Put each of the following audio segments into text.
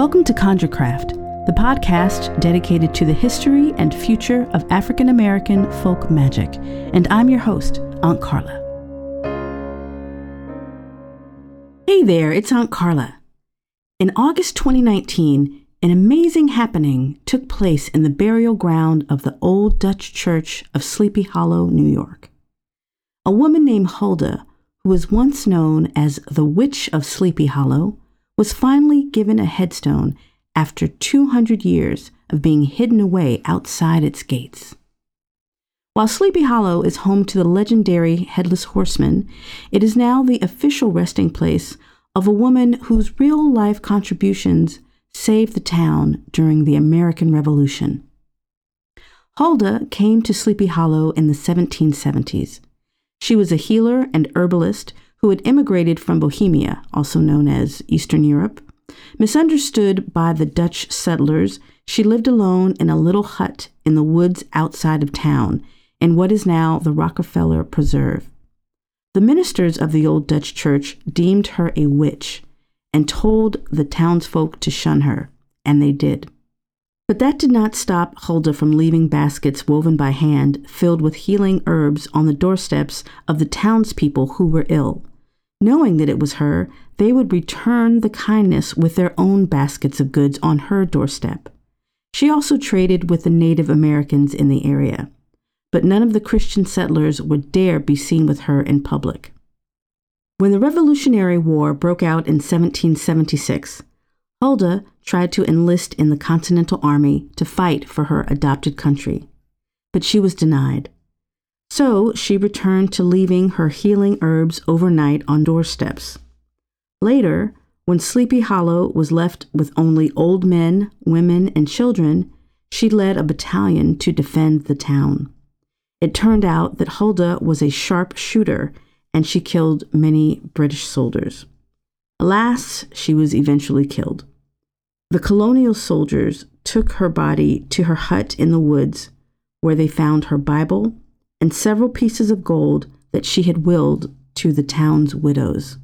Welcome to ConjureCraft, the podcast dedicated to the history and future of African American folk magic. And I'm your host, Aunt Carla. Hey there, it's Aunt Carla. In August 2019, an amazing happening took place in the burial ground of the Old Dutch Church of Sleepy Hollow, New York. A woman named Huldah, who was once known as the Witch of Sleepy Hollow, was finally given a headstone after 200 years of being hidden away outside its gates. While Sleepy Hollow is home to the legendary Headless Horseman, it is now the official resting place of a woman whose real life contributions saved the town during the American Revolution. Huldah came to Sleepy Hollow in the 1770s. She was a healer and herbalist who had immigrated from Bohemia, also known as Eastern Europe. Misunderstood by the Dutch settlers, she lived alone in a little hut in the woods outside of town, in what is now the Rockefeller Preserve. The ministers of the old Dutch church deemed her a witch and told the townsfolk to shun her, and they did. But that did not stop Hulda from leaving baskets woven by hand filled with healing herbs on the doorsteps of the townspeople who were ill. Knowing that it was her, they would return the kindness with their own baskets of goods on her doorstep. She also traded with the Native Americans in the area, but none of the Christian settlers would dare be seen with her in public. When the Revolutionary War broke out in 1776, Huldah tried to enlist in the Continental Army to fight for her adopted country, but she was denied. So she returned to leaving her healing herbs overnight on doorsteps. Later, when Sleepy Hollow was left with only old men, women, and children, she led a battalion to defend the town. It turned out that Hulda was a sharp shooter and she killed many British soldiers. Alas, she was eventually killed. The colonial soldiers took her body to her hut in the woods, where they found her Bible and several pieces of gold that she had willed to the town's widows.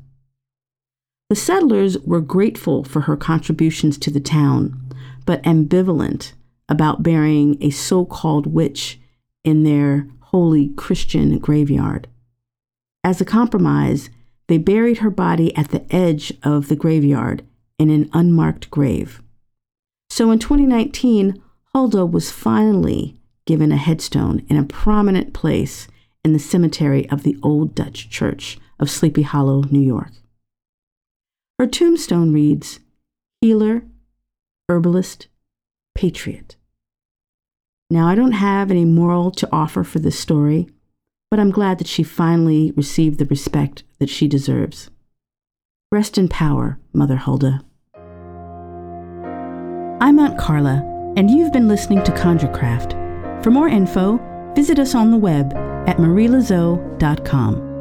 The settlers were grateful for her contributions to the town, but ambivalent about burying a so called witch in their holy Christian graveyard. As a compromise, they buried her body at the edge of the graveyard in an unmarked grave. So in 2019, Huldah was finally given a headstone in a prominent place in the cemetery of the Old Dutch Church of Sleepy Hollow, New York. Her tombstone reads Healer, Herbalist, Patriot. Now, I don't have any moral to offer for this story, but I'm glad that she finally received the respect that she deserves. Rest in power, Mother Huldah. I'm Aunt Carla, and you've been listening to ConjureCraft for more info, visit us on the web at marielazo.com.